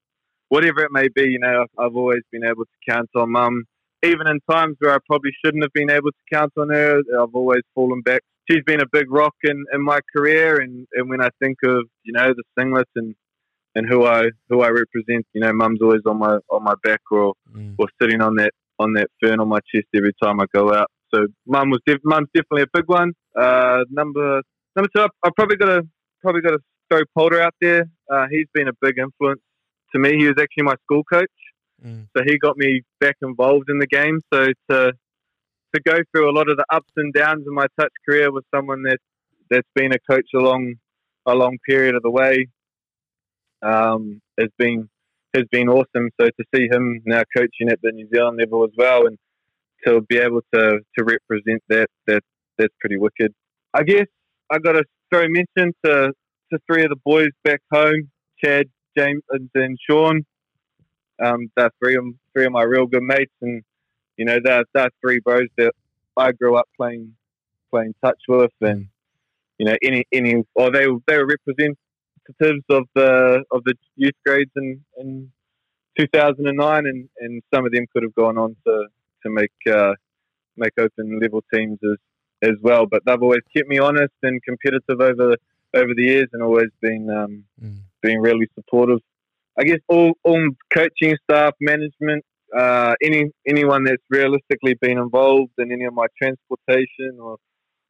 whatever it may be. You know, I've, I've always been able to count on mum. Even in times where I probably shouldn't have been able to count on her, I've always fallen back. She's been a big rock in, in my career, and, and when I think of you know the singlet and and who I who I represent, you know, mum's always on my on my back or mm. or sitting on that on that fern on my chest every time I go out. So mum was def- mum's definitely a big one. Uh, number number two, I've probably got to probably got to throw Polder out there. Uh, he's been a big influence to me. He was actually my school coach, mm. so he got me back involved in the game. So to to go through a lot of the ups and downs in my touch career with someone that that's been a coach along a long period of the way um, has been has been awesome. So to see him now coaching at the New Zealand level as well, and to be able to to represent that that that's pretty wicked. I guess I got to throw mention to to three of the boys back home, Chad, James, and Sean. Um, they're three of three of my real good mates, and you know they're they're three bros that I grew up playing playing touch with, and you know any any or they they were represent representatives of the of the youth grades in, in 2009, and, and some of them could have gone on to to make uh, make open level teams as as well. But they've always kept me honest and competitive over over the years, and always been um, mm. been really supportive. I guess all, all coaching staff, management, uh, any anyone that's realistically been involved in any of my transportation or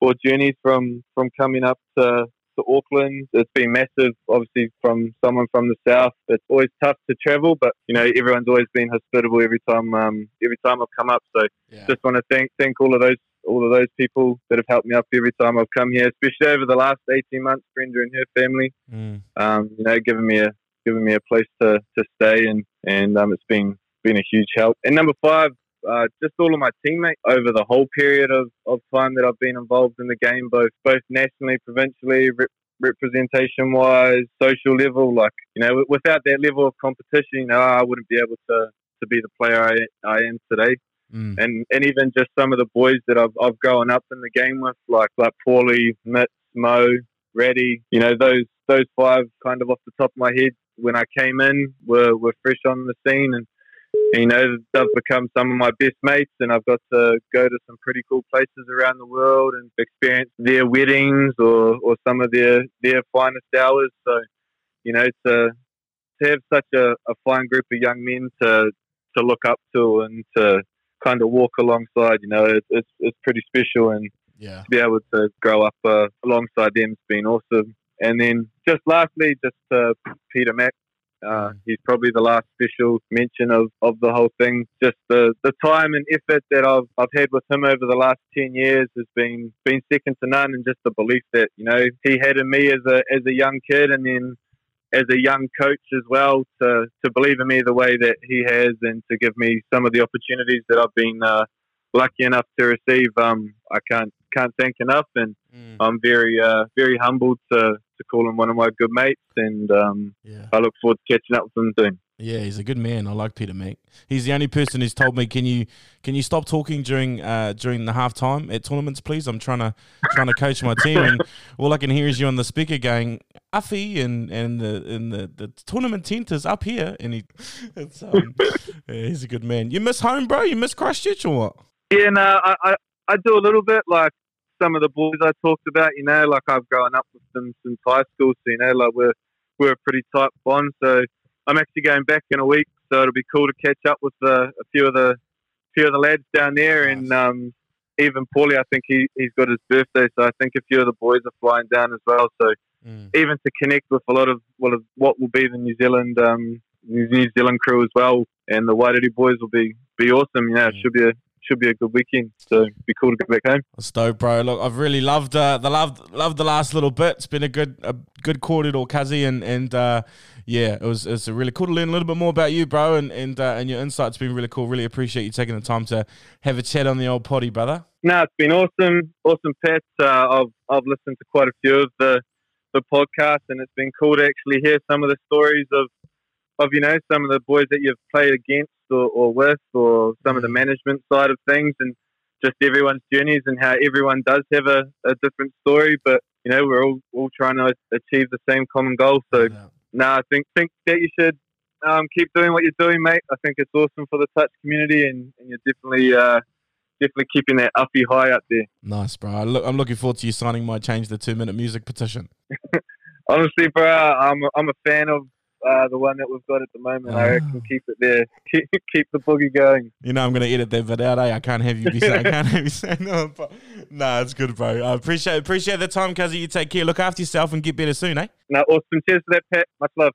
or journeys from from coming up to to Auckland. It's been massive, obviously, from someone from the south. It's always tough to travel, but you know everyone's always been hospitable every time. Um, every time I've come up, so yeah. just want to thank thank all of those all of those people that have helped me up every time I've come here, especially over the last eighteen months. Brenda and her family, mm. um, you know, giving me a giving me a place to, to stay, and and um, it's been been a huge help. And number five, uh, just all of my teammates over the whole period of, of time that I've been involved in the game, both both nationally, provincially, rep- representation wise, social level. Like you know, without that level of competition, you know, I wouldn't be able to, to be the player I, I am today. mm. and and even just some of the boys that I've I've grown up in the game with, like like Paulie, Mitch, Mo, Reddy. You know those those five kind of off the top of my head when I came in were were fresh on the scene and. You know, they've become some of my best mates, and I've got to go to some pretty cool places around the world and experience their weddings or, or some of their, their finest hours. So, you know, to to have such a, a fine group of young men to to look up to and to kind of walk alongside, you know, it, it's it's pretty special, and yeah. to be able to grow up uh, alongside them has been awesome. And then just lastly, just uh, Peter Mac. Uh, mm. he's probably the last special mention of, of the whole thing. Just the, the time and effort that I've I've had with him over the last ten years has been been second to none, and just the belief that you know he had in me as a as a young kid, and then as a young coach as well to, to believe in me the way that he has and to give me some of the opportunities that I've been uh, lucky enough to receive. Um, I can't can't thank enough, and mm. I'm very uh, very humbled to, to call him one of my good mates, and um, yeah. I look forward to catching up with him soon. Yeah, he's a good man. I like Peter Mac. He's the only person who's told me, "Can you can you stop talking during uh, during the half time at tournaments, please? I'm trying to trying to coach my team, and all I can hear is you on the speaker going, Uffy, and and the and the, the tournament tent is up here, and he, it's um, yeah, he's a good man. You miss home, bro? You miss Christchurch or what? Yeah, no, I, I I do a little bit. Like some of the boys I talked about, you know, like I've grown up with them since high school, so you know, like we're we're a pretty tight bond, so I'm actually going back in a week, so it'll be cool to catch up with uh, a few of the few of the lads down there, nice. and um, even Paulie. I think he he's got his birthday, so I think a few of the boys are flying down as well. So mm. even to connect with a lot of what what will be the New Zealand um, New Zealand crew as well, and the Wairere boys will be be awesome. You know, mm. it should be a should be a good weekend. So be cool to get back home. Stoked, bro. Look, I've really loved uh, the loved loved the last little bit. It's been a good a good quarter or Kazi, and and uh, yeah, it was it's really cool to learn a little bit more about you, bro, and and uh, and your insights been really cool. Really appreciate you taking the time to have a chat on the old potty, brother. No, it's been awesome, awesome, Pat. Uh, I've I've listened to quite a few of the the podcasts, and it's been cool to actually hear some of the stories of of you know some of the boys that you've played against or, or with, or some of the mm. management side of things, and just everyone's journeys and how everyone does have a, a different story, but you know we're all all trying to achieve the same common goal. So, yeah. no, I think think that you should um, keep doing what you're doing, mate. I think it's awesome for the touch community, and, and you're definitely. Uh, definitely keeping that uppy high up there. Nice, bro. I look, I'm looking forward to you signing my change the two minute music petition. Honestly, bro, I'm I'm a fan of uh, the one that we've got at the moment. I reckon ah. keep it there. Keep, keep the boogie going. You know, I'm going to edit that bit out. Eh? I can't have you be saying, I can't have you saying no. But, nah, it's good, bro. I appreciate appreciate the time, Kazi. You take care. Look after yourself and get better soon, eh? No, awesome. Cheers for that, Pat. Much love.